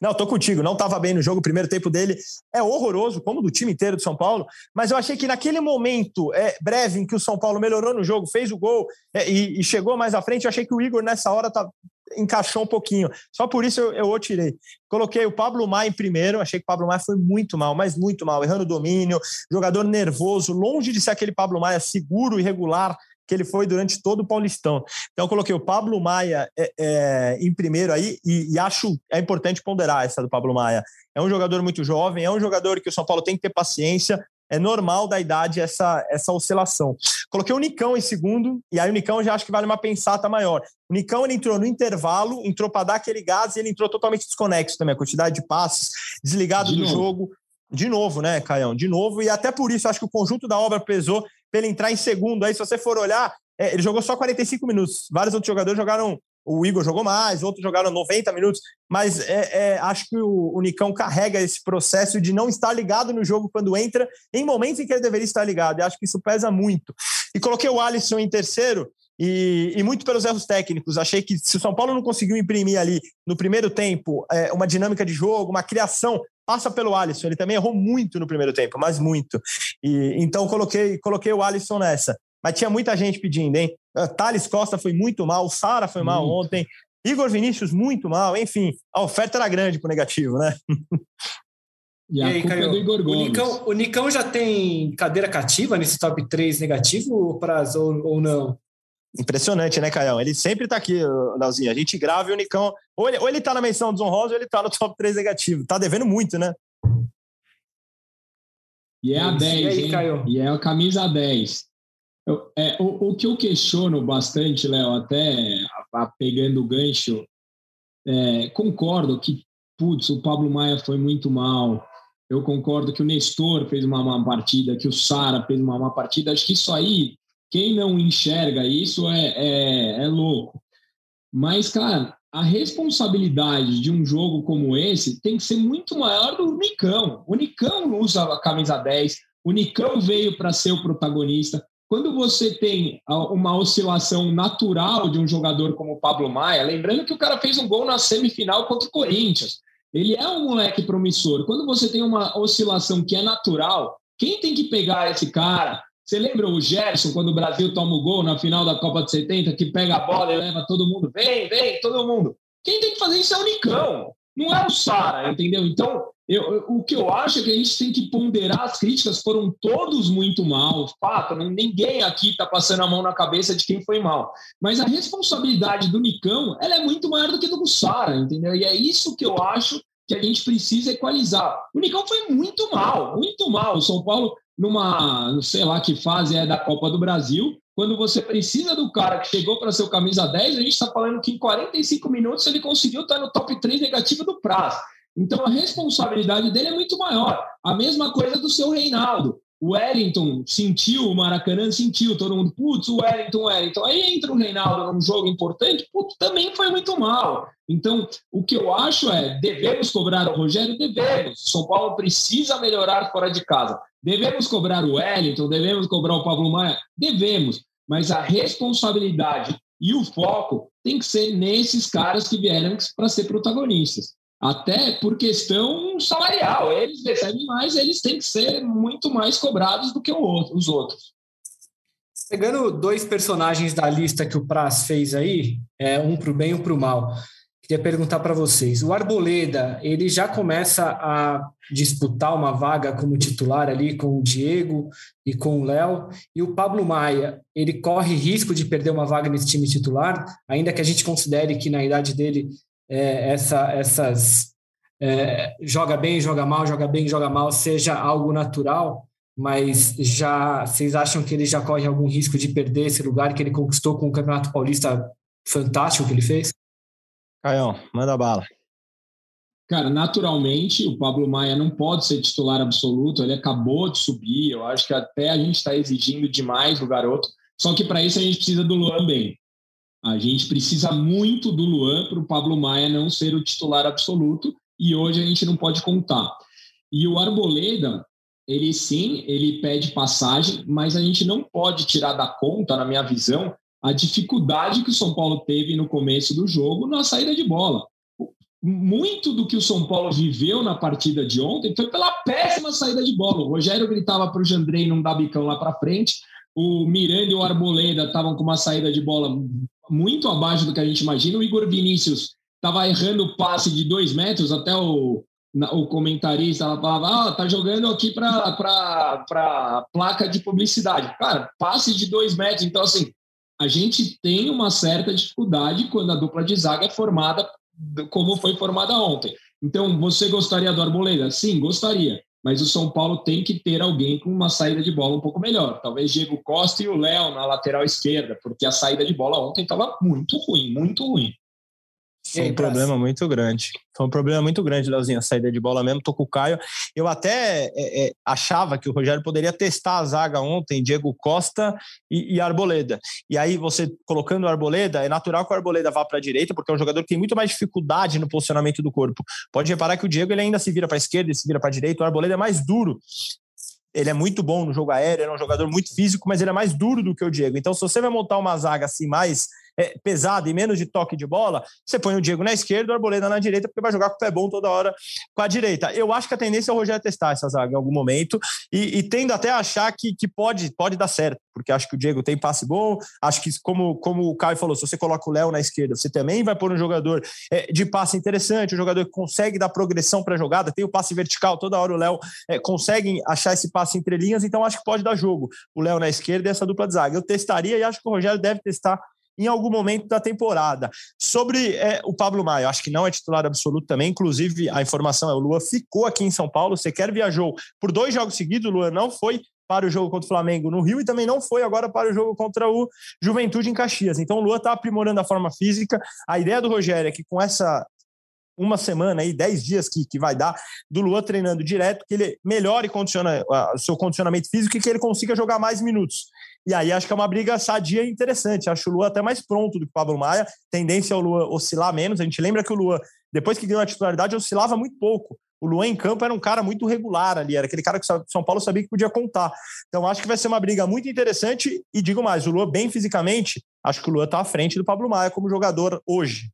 Speaker 6: Não, tô contigo, não estava bem no jogo, o primeiro tempo dele é horroroso, como do time inteiro do São Paulo, mas eu achei que naquele momento é, breve em que o São Paulo melhorou no jogo, fez o gol é, e, e, chegou mais à frente, eu achei que o Igor nessa hora tá, encaixou um pouquinho. Só por isso eu, eu o tirei. Coloquei o Pablo Maia em primeiro, achei que o Pablo Maia foi muito mal, mas muito mal, errando o domínio, jogador nervoso, longe de ser aquele Pablo Maia seguro e regular que ele foi durante todo o Paulistão. Então, eu coloquei o Pablo Maia é, é, em primeiro aí e, e, acho é importante ponderar essa do Pablo Maia. É um jogador muito jovem, é um jogador que o São Paulo tem que ter paciência. É normal da idade essa, essa oscilação. Coloquei o Nicão em segundo, e aí o Nicão já acho que vale uma pensata maior. O Nicão ele entrou no intervalo, entrou para dar aquele gás e ele entrou totalmente desconexo também, a quantidade de passes, desligado de do novo. jogo. De novo, né, Caião? De novo, e até por isso acho que o conjunto da obra pesou para ele entrar em segundo. Aí, se você for olhar, é, ele jogou só 45 minutos. Vários outros jogadores jogaram. O Igor jogou mais, outros jogaram 90 minutos, mas é, é, acho que o, o, Nicão carrega esse processo de não estar ligado no jogo quando entra, em momentos em que ele deveria estar ligado. E acho que isso pesa muito. E coloquei o Alisson em terceiro, e, e, muito pelos erros técnicos. Achei que se o São Paulo não conseguiu imprimir ali no primeiro tempo é, uma dinâmica de jogo, uma criação, passa pelo Alisson. Ele também errou muito no primeiro tempo, mas muito. E então coloquei, coloquei o Alisson nessa. Mas tinha muita gente pedindo, hein? Uh, Thales Costa foi muito mal, o Sara foi mal ontem, Igor Vinícius muito mal, enfim, a oferta era grande pro negativo, né?
Speaker 1: E, e aí, Caio, é o, Nicão, o Nicão já tem cadeira cativa nesse top 3 negativo ou, ou, ou não?
Speaker 6: Impressionante, né, Caião? Ele sempre tá aqui, Leozinho. A gente grava e o Nicão. Ou ele, ou ele tá na menção desonrosa ou ele tá no top 3 negativo. Tá devendo muito, né?
Speaker 5: E é a 10, e, aí, hein? Caio? e é a camisa 10. Eu, é, o, o que eu questiono bastante, Léo, até a, a, pegando o gancho, é, concordo que, putz, o Pablo Maia foi muito mal. Eu concordo que o Nestor fez uma má partida, que o Sara fez uma má partida. Acho que isso aí quem não enxerga isso é, é, é louco. Mas, cara, a responsabilidade de um jogo como esse tem que ser muito maior do Nicão. O Nicão usa a camisa 10, o Nicão veio para ser o protagonista. Quando você tem uma oscilação natural de um jogador como o Pablo Maia, lembrando que o cara fez um gol na semifinal contra o Corinthians, ele é um moleque promissor. Quando você tem uma oscilação que é natural, quem tem que pegar esse cara, você lembra o Gerson, quando o Brasil toma o gol na final da Copa de 70, que pega a bola e leva todo mundo? Vem, vem, todo mundo. Quem tem que fazer isso é o Nicão, não é o Sara, entendeu? Então, eu, o que eu acho é que a gente tem que ponderar as críticas, foram todos muito mal, fato, ninguém aqui está passando a mão na cabeça de quem foi mal. Mas a responsabilidade do Nicão, ela é muito maior do que do Sara, entendeu? E é isso que eu acho que a gente precisa equalizar. O Nicão foi muito mal, muito mal. O São Paulo numa, sei lá que fase é da Copa do Brasil, quando você precisa do cara que chegou para ser o camisa 10, a gente está falando que em 45 minutos ele conseguiu estar no top 3 negativo do prazo. Então a responsabilidade dele é muito maior. A mesma coisa do seu Reinaldo. O Wellington sentiu, o Maracanã sentiu, todo mundo, putz, o Wellington, Wellington. Aí entra o Reinaldo num jogo importante, putz, também foi muito mal. Então, o que eu acho é, devemos cobrar o Rogério? Devemos. São Paulo precisa melhorar fora de casa. Devemos cobrar o Wellington, devemos cobrar o Pablo Maia? Devemos, mas a responsabilidade e o foco tem que ser nesses caras que vieram para ser protagonistas. Até por questão salarial. Eles recebem mais, eles têm que ser muito mais cobrados do que os outros.
Speaker 1: Pegando dois personagens da lista que o Praz fez aí, é, um para o bem e um para o mal. Queria perguntar para vocês. O Arboleda, ele já começa a disputar uma vaga como titular ali com o Diego e com o Léo. E o Pablo Maia, ele corre risco de perder uma vaga nesse time titular, ainda que a gente considere que na idade dele é, essa, essas é, joga bem, joga mal, joga bem, joga mal seja algo natural. Mas já vocês acham que ele já corre algum risco de perder esse lugar que ele conquistou com o Campeonato Paulista fantástico que ele fez?
Speaker 6: Caião, manda bala.
Speaker 5: Cara, naturalmente o Pablo Maia não pode ser titular absoluto, ele acabou de subir, eu acho que até a gente está exigindo demais do garoto, só que para isso a gente precisa do Luan bem. A gente precisa muito do Luan para o Pablo Maia não ser o titular absoluto e hoje a gente não pode contar. E o Arboleda, ele sim, ele pede passagem, mas a gente não pode tirar da conta, na minha visão, a dificuldade que o São Paulo teve no começo do jogo na saída de bola muito do que o São Paulo viveu na partida de ontem foi pela péssima saída de bola. O Rogério gritava para o Jandrei não dar bicão lá para frente. O Miranda e o Arboleda estavam com uma saída de bola muito abaixo do que a gente imagina. O Igor Vinícius estava errando o passe de dois metros, até o, o comentarista falava: ah, tá jogando aqui para placa de publicidade. Cara, passe de dois metros. Então, assim, a gente tem uma certa dificuldade quando a dupla de zaga é formada como foi formada ontem. Então, você gostaria do Arboleda? Sim, gostaria. Mas o São Paulo tem que ter alguém com uma saída de bola um pouco melhor. Talvez Diego Costa e o Léo na lateral esquerda, porque a saída de bola ontem estava muito ruim, muito ruim.
Speaker 6: Foi um problema muito grande. Foi um problema muito grande, Leozinho, a saída de bola mesmo. Tô com o Caio. Eu até é, é, achava que o Rogério poderia testar a zaga ontem, Diego Costa e, e, Arboleda. E aí, você colocando o Arboleda, é natural que o Arboleda vá para a direita, porque é um jogador que tem muito mais dificuldade no posicionamento do corpo. Pode reparar que o Diego ele ainda se vira para a esquerda e se vira para a direita. O Arboleda é mais duro ele é muito bom no jogo aéreo, é um jogador muito físico, mas ele é mais duro do que o Diego. Então, se você vai montar uma zaga assim mais é, pesada e menos de toque de bola, você põe o Diego na esquerda, o Arboleda na direita, porque vai jogar com o pé bom toda hora com a direita. Eu acho que a tendência é o Rogério testar essa zaga em algum momento e, e tendo até a achar que, que pode, pode dar certo, porque acho que o Diego tem passe bom, acho que, como, como o Caio falou, se você coloca o Léo na esquerda, você também vai pôr um jogador é, de passe interessante, um jogador que consegue dar progressão para a jogada, tem o passe vertical, toda hora o Léo é, consegue achar esse passe entre linhas, então acho que pode dar jogo. O Léo na esquerda e essa dupla de zaga. Eu testaria e acho que o Rogério deve testar em algum momento da temporada. Sobre é, o Pablo Maia, acho que não é titular absoluto também, inclusive a informação é o Lua ficou aqui em São Paulo, você quer viajou por dois jogos seguidos, o Lua não foi para o jogo contra o Flamengo no Rio e também não foi agora para o jogo contra o Juventude em Caxias. Então o Lua está aprimorando a forma física. A ideia do Rogério é que com essa uma semana aí, dez dias que, que vai dar do Luan treinando direto, que ele melhore condiciona, o seu condicionamento físico e que ele consiga jogar mais minutos. E aí acho que é uma briga sadia e interessante. Acho o Lua até mais pronto do que o Pablo Maia. Tendência é o Lua oscilar menos. A gente lembra que o Lua, depois que ganhou a titularidade, oscilava muito pouco. O Luan em campo era um cara muito regular ali, era aquele cara que o São Paulo sabia que podia contar. Então acho que vai ser uma briga muito interessante. E digo mais, o Lua bem fisicamente, acho que o Lua está à frente do Pablo Maia como jogador hoje.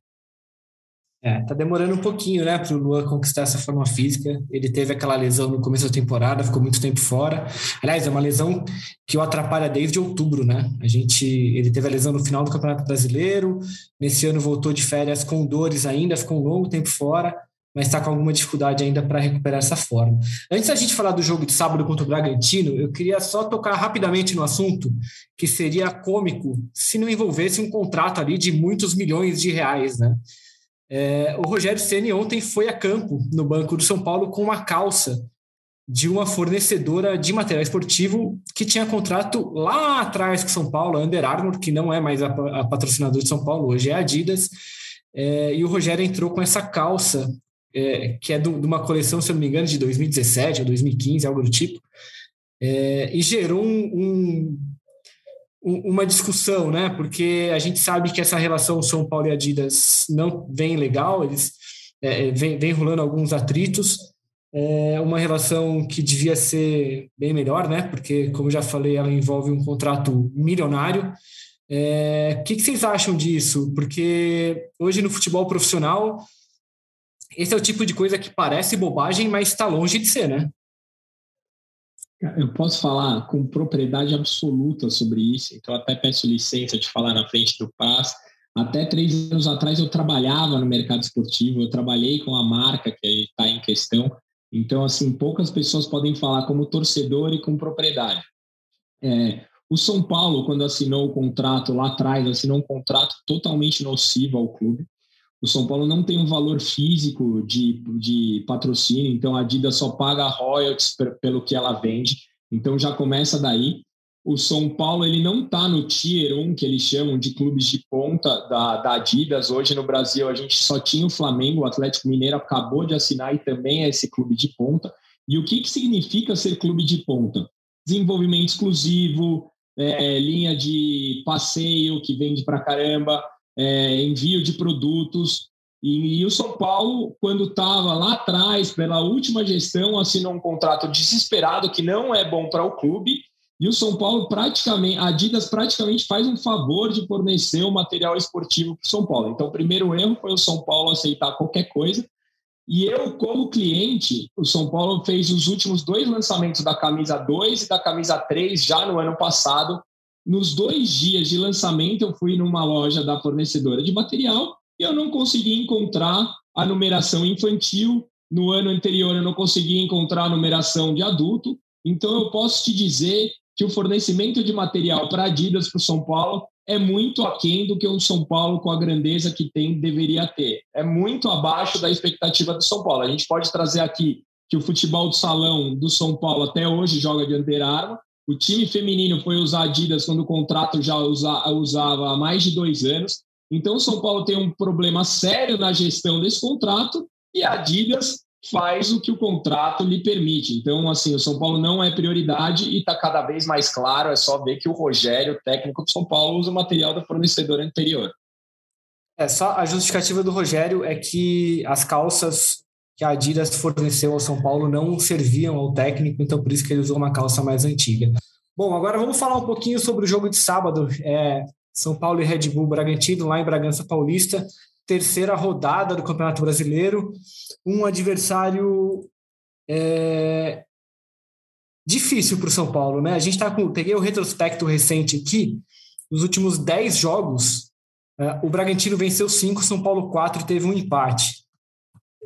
Speaker 1: É, tá demorando um pouquinho, né, para o Luan conquistar essa forma física. Ele teve aquela lesão no começo da temporada, ficou muito tempo fora. Aliás, é uma lesão que o atrapalha desde outubro, né? A gente, ele teve a lesão no final do Campeonato Brasileiro. Nesse ano voltou de férias com dores ainda, ficou um longo tempo fora, mas está com alguma dificuldade ainda para recuperar essa forma. Antes da gente falar do jogo de sábado contra o Bragantino, eu queria só tocar rapidamente no assunto que seria cômico se não envolvesse um contrato ali de muitos milhões de reais, né? É, o Rogério Ceni ontem foi a campo no Banco do São Paulo com uma calça de uma fornecedora de material esportivo que tinha contrato lá atrás com São Paulo, a Under Armour, que não é mais a, a patrocinadora de São Paulo, hoje é a Adidas. É, e o Rogério entrou com essa calça, é, que é do, de uma coleção, se eu não me engano, de 2017 ou 2015, algo do tipo, é, e gerou um, um uma discussão, né? Porque a gente sabe que essa relação São Paulo e Adidas não vem legal, eles é, é, vem, vem rolando alguns atritos. É uma relação que devia ser bem melhor, né? Porque, como já falei, ela envolve um contrato milionário. É, o que, que vocês acham disso? Porque hoje no futebol profissional, esse é o tipo de coisa que parece bobagem, mas está longe de ser, né?
Speaker 5: Eu posso falar com propriedade absoluta sobre isso, então até peço licença de falar na frente do Paz. Até três anos atrás eu trabalhava no mercado esportivo, eu trabalhei com a marca que está em questão. Então, assim, poucas pessoas podem falar como torcedor e com propriedade. É, o São Paulo, quando assinou o contrato lá atrás, assinou um contrato totalmente nocivo ao clube. O São Paulo não tem um valor físico de, de patrocínio, então a Adidas só paga royalties pelo que ela vende. Então já começa daí. o São Paulo ele não está no Tier 1, que eles chamam de clubes de ponta da, da, Adidas. Hoje no Brasil a gente só tinha o Flamengo, o Atlético Mineiro acabou de assinar e também é esse clube de ponta. E o que, que significa ser clube de ponta? Desenvolvimento exclusivo, é, linha de passeio que vende para caramba, é, envio de produtos. E, e, o São Paulo, quando estava lá atrás, pela última gestão, assinou um contrato desesperado que não é bom para o clube e o São Paulo praticamente, a Adidas praticamente faz um favor de fornecer o material esportivo para o São Paulo. Então, o primeiro erro foi o São Paulo aceitar qualquer coisa. E eu, como cliente, o São Paulo fez os últimos dois lançamentos da camisa 2 e da camisa 3 já no ano passado. Nos dois dias de lançamento, eu fui numa loja da fornecedora de material e eu não consegui encontrar a numeração infantil. No ano anterior, eu não consegui encontrar a numeração de adulto. Então, eu posso te dizer que o fornecimento de material para Adidas para o São Paulo é muito aquém do que o São Paulo, com a grandeza que tem, deveria ter. É muito abaixo da expectativa do São Paulo. A gente pode trazer aqui que o futebol de salão do São Paulo até hoje joga de Under Armour. O time feminino foi usar Adidas quando o contrato já usa, usava há mais de dois anos. Então, o São Paulo tem um problema sério na gestão desse contrato e a Adidas faz o que o contrato lhe permite. Então, assim, o São Paulo não é prioridade e está cada vez mais claro. É só ver que o Rogério, técnico do São Paulo, usa o material da fornecedora anterior.
Speaker 1: É só a justificativa do Rogério é que as calças que a Adidas forneceu ao São Paulo não serviam ao técnico, então por isso que ele usou uma calça mais antiga. Bom, agora vamos falar um pouquinho sobre o jogo de sábado. É, São Paulo e Red Bull Bragantino, lá em Bragança Paulista terceira rodada do Campeonato Brasileiro, um adversário é, difícil para o São Paulo, né? A gente está com. Peguei o retrospecto recente aqui, nos últimos 10 jogos, é, o Bragantino venceu 5, São Paulo 4 e teve um empate.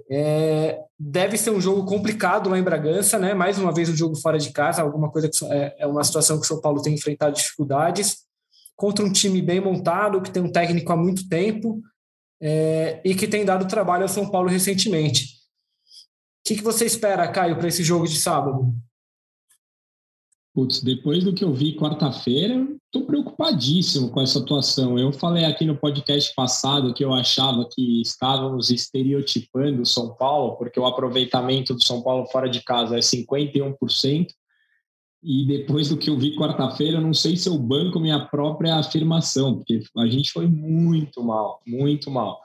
Speaker 1: É, deve ser um jogo complicado lá em Bragança, né? Mais uma vez um jogo fora de casa, alguma coisa que é, é uma situação que o São Paulo tem enfrentado dificuldades contra um time bem montado, que tem um técnico há muito tempo, é, e que tem dado trabalho ao São Paulo recentemente. O que, que você espera, Caio, para esse jogo de sábado?
Speaker 5: Putz, depois do que eu vi quarta-feira, estou preocupadíssimo com essa atuação. Eu falei aqui no podcast passado que eu achava que estávamos estereotipando o São Paulo, porque o aproveitamento do São Paulo fora de casa é 51%, e depois do que eu vi quarta-feira, eu não sei se eu banco minha própria afirmação, porque a gente foi muito mal, muito mal.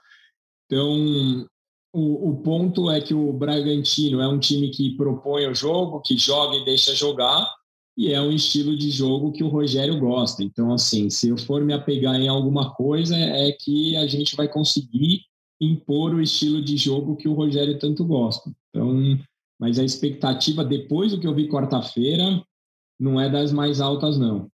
Speaker 5: Então, o, o, ponto é que o Bragantino é um time que propõe o jogo, que joga e deixa jogar, e é um estilo de jogo que o Rogério gosta. Então, assim, se eu for me apegar em alguma coisa, é que a gente vai conseguir impor o estilo de jogo que o Rogério tanto gosta. Então, mas a expectativa, depois do que eu vi quarta-feira, não é das mais altas, não.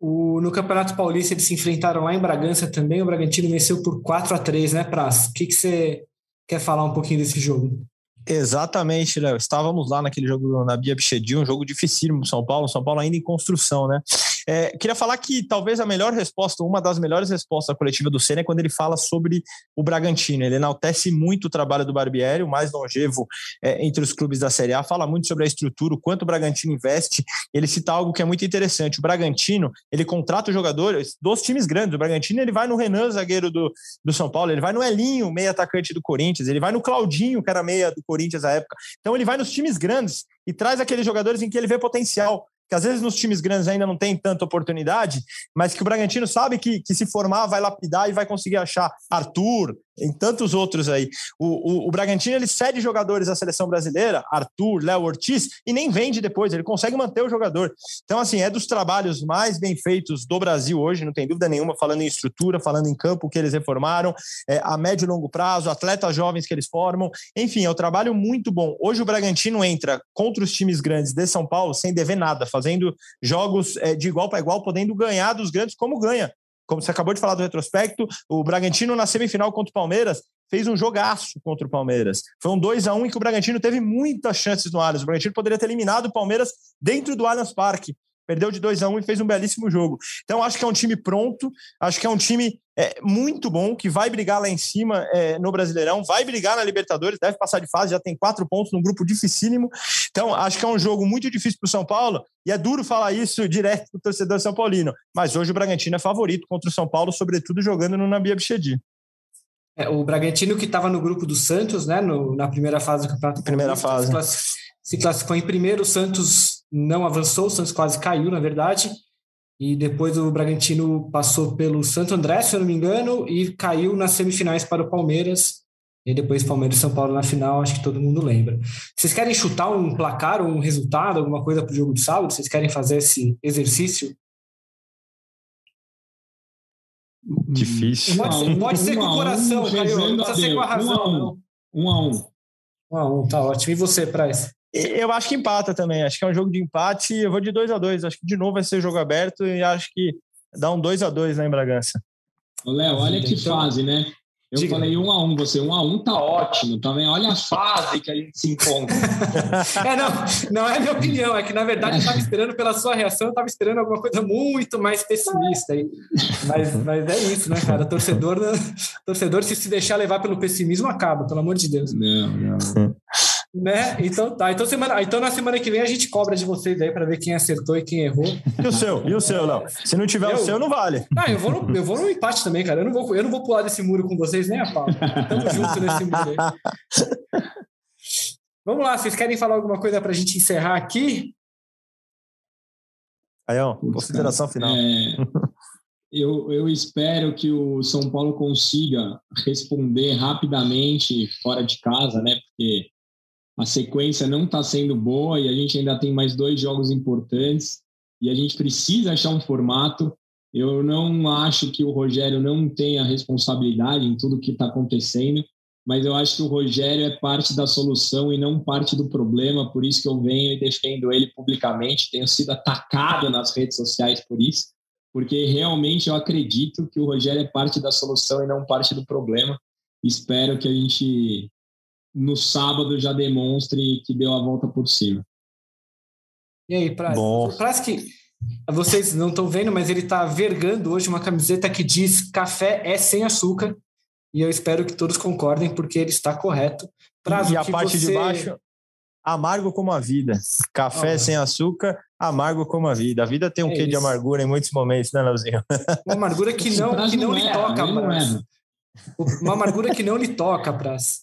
Speaker 1: O, no Campeonato Paulista eles se enfrentaram lá em Bragança também. O Bragantino venceu por 4 a 3 né, Praz? O que, que você quer falar um pouquinho desse jogo?
Speaker 6: Exatamente, Léo. Estávamos lá naquele jogo na Bia Bichedi, um jogo dificílimo São Paulo, São Paulo ainda em construção, né? É, queria falar que talvez a melhor resposta, uma das melhores respostas coletiva do Senna é quando ele fala sobre o Bragantino. Ele enaltece muito o trabalho do Barbieri, o mais longevo é, entre os clubes da Série A, fala muito sobre a estrutura, o quanto o Bragantino investe. Ele cita algo que é muito interessante. O Bragantino, ele contrata os jogadores dos times grandes. O Bragantino, ele vai no Renan, zagueiro do, do São Paulo, ele vai no Elinho, meia atacante do Corinthians, ele vai no Claudinho, que era meia do Corinthians à época. Então ele vai nos times grandes e traz aqueles jogadores em que ele vê potencial que às vezes nos times grandes ainda não tem tanta oportunidade, mas que o Bragantino sabe que, que se formar vai lapidar e vai conseguir achar Arthur, em tantos outros aí. O, o, o, Bragantino ele cede jogadores à seleção brasileira, Arthur, Léo Ortiz, e nem vende depois, ele consegue manter o jogador. Então, assim, é dos trabalhos mais bem feitos do Brasil hoje, não tem dúvida nenhuma, falando em estrutura, falando em campo que eles reformaram, é, a médio e longo prazo, atletas jovens que eles formam, enfim, é um trabalho muito bom. Hoje o Bragantino entra contra os times grandes de São Paulo sem dever nada, fazendo jogos é, de igual para igual, podendo ganhar dos grandes como ganha como você acabou de falar do retrospecto, o Bragantino na semifinal contra o Palmeiras fez um jogaço contra o Palmeiras. Foi um 2 a 1 em que o Bragantino teve muitas chances no Allianz. O Bragantino poderia ter eliminado o Palmeiras dentro do Allianz Parque. Perdeu de 2 a 1 um e fez um belíssimo jogo. Então, acho que é um time pronto, acho que é um time é, muito bom, que vai brigar lá em cima é, no Brasileirão, vai brigar na Libertadores, deve passar de fase, já tem quatro pontos num grupo dificílimo. Então, acho que é um jogo muito difícil para o São Paulo, e é duro falar isso direto para o torcedor São Paulino. Mas hoje o Bragantino é favorito contra o São Paulo, sobretudo jogando no Nabi Abichedi.
Speaker 1: É, o Bragantino que estava no grupo do Santos, né, no, na primeira fase do campeonato.
Speaker 6: Primeira fase.
Speaker 1: Se, classificou, se classificou em primeiro, o Santos não avançou, o Santos quase caiu, na verdade. E depois o Bragantino passou pelo Santo André, se eu não me engano, e caiu nas semifinais para o Palmeiras. E depois Palmeiras e São Paulo na final, acho que todo mundo lembra. Vocês querem chutar um placar ou um resultado, alguma coisa para o jogo de sábado? Vocês querem fazer esse exercício?
Speaker 6: Difícil.
Speaker 1: Pode ser, pode ser com o coração, Caio. Não precisa ser com a razão.
Speaker 5: Um a um.
Speaker 1: Um a um, tá ótimo. E você, Price?
Speaker 6: Eu acho que empata também. Acho que é um jogo de empate. Eu vou de 2 a 2 Acho que de novo vai ser jogo aberto e acho que dá um 2 a 2 né, em Bragança.
Speaker 5: Léo, olha que então, fase, né? Eu Diga. falei um a um, você um a um tá ótimo também. Olha a fase que a gente se encontra.
Speaker 1: é, não, não é minha opinião, é que na verdade eu estava esperando pela sua reação, eu estava esperando alguma coisa muito mais pessimista aí. Mas, mas é isso, né, cara? Torcedor, torcedor, se se deixar levar pelo pessimismo, acaba, pelo amor de Deus.
Speaker 5: Não, não.
Speaker 1: Né? Então tá. Então, semana, então na semana que vem a gente cobra de vocês aí para ver quem acertou e quem errou.
Speaker 6: E o seu? E o seu, Léo? Se não tiver eu, o seu, não vale.
Speaker 1: Ah, eu vou, no, eu vou no empate também, cara. Eu não vou, eu não vou pular desse muro com vocês nem a pau. Tamo junto nesse muro aí. Vamos lá, vocês querem falar alguma coisa para a gente encerrar aqui?
Speaker 6: Aí, ó, consideração final.
Speaker 5: É, eu, eu espero que o São Paulo consiga responder rapidamente fora de casa, né? Porque a sequência não está sendo boa e a gente ainda tem mais dois jogos importantes e a gente precisa achar um formato. Eu não acho que o Rogério não tenha responsabilidade em tudo que está acontecendo, mas eu acho que o Rogério é parte da solução e não parte do problema, por isso que eu venho e defendo ele publicamente. Tenho sido atacado nas redes sociais por isso, porque realmente eu acredito que o Rogério é parte da solução e não parte do problema. Espero que a gente no sábado já demonstre que deu a volta por cima.
Speaker 1: E aí, Praz? Parece que vocês não estão vendo, mas ele está vergando hoje uma camiseta que diz café é sem açúcar. E eu espero que todos concordem, porque ele está correto.
Speaker 6: Praz, e a parte você... de baixo, amargo como a vida. Café oh. sem açúcar, amargo como a vida. A vida tem um é quê isso. de amargura em muitos momentos, né, Leozinho?
Speaker 1: Uma amargura que não, que não, não lhe toca, Praz. Uma amargura que não lhe toca, Praz.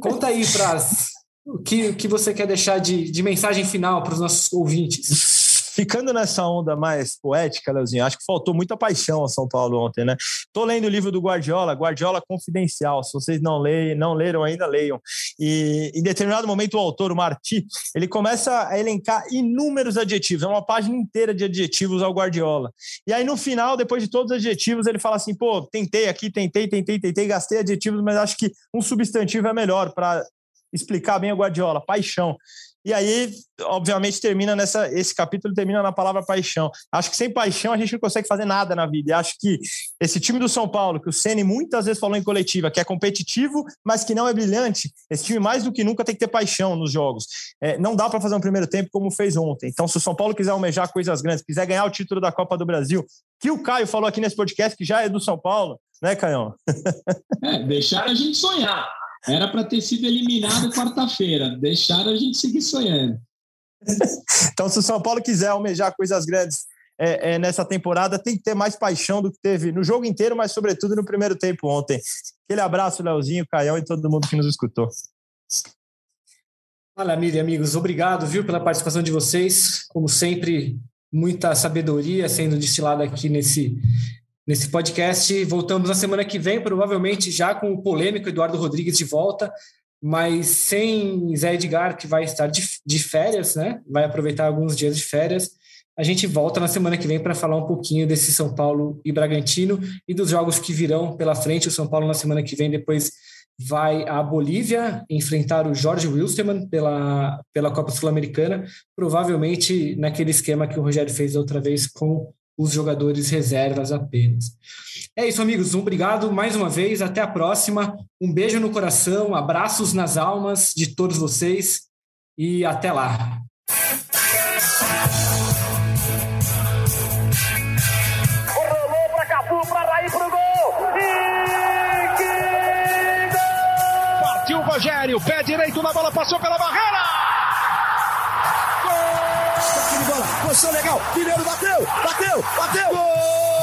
Speaker 1: Conta aí, Praz, o que, o que você quer deixar de, de mensagem final para os nossos ouvintes?
Speaker 6: Ficando nessa onda mais poética, Leozinho, acho que faltou muita paixão ao São Paulo ontem, né? Tô lendo o livro do Guardiola, Guardiola Confidencial. Se vocês não leem, não leram ainda, leiam. E em determinado momento o autor, o Marti, ele começa a elencar inúmeros adjetivos, é uma página inteira de adjetivos ao Guardiola. E aí no final, depois de todos os adjetivos, ele fala assim: "Pô, tentei aqui, tentei, tentei, tentei, gastei adjetivos, mas acho que um substantivo é melhor para explicar bem o Guardiola, paixão. E aí, obviamente, termina nessa. Esse capítulo termina na palavra paixão. Acho que sem paixão a gente não consegue fazer nada na vida. E acho que esse time do São Paulo, que o Ceni muitas vezes falou em coletiva, que é competitivo, mas que não é brilhante, esse time mais do que nunca tem que ter paixão nos jogos. É, não dá para fazer um primeiro tempo como fez ontem. Então, se o São Paulo quiser almejar coisas grandes, quiser ganhar o título da Copa do Brasil, que o Caio falou aqui nesse podcast, que já é do São Paulo, né, Caio?
Speaker 5: É, deixar a gente sonhar. Era para ter sido eliminado quarta-feira. Deixaram a gente seguir sonhando.
Speaker 6: então, se o São Paulo quiser almejar coisas grandes é, é, nessa temporada, tem que ter mais paixão do que teve no jogo inteiro, mas sobretudo no primeiro tempo ontem. Aquele abraço, Leozinho, Caião e todo mundo que nos escutou.
Speaker 1: Olha, Miriam, amigos, obrigado, viu, pela participação de vocês. Como sempre, muita sabedoria sendo destilada aqui nesse, nesse podcast. Voltamos na semana que vem, provavelmente já com o polêmico Eduardo Rodrigues de volta, mas sem Zé Edgar, que vai estar de, de férias, né? Vai aproveitar alguns dias de férias. A gente volta na semana que vem para falar um pouquinho desse São Paulo e Bragantino e dos jogos que virão pela frente. O São Paulo na semana que vem depois vai à Bolívia enfrentar o Jorge Wilstermann pela, pela Copa Sul-Americana, provavelmente naquele esquema que o Rogério fez outra vez com os jogadores reservas apenas. É isso, amigos. Um obrigado mais uma vez. Até a próxima. Um beijo no coração, abraços nas almas de todos vocês e até lá.
Speaker 7: Rolou para para Raí, para o gol. E que gol! Partiu o Rogério, pé direito na bola, passou pela barreira.
Speaker 8: Bola, posição legal, Mineiro bateu, bateu, bateu! Gol!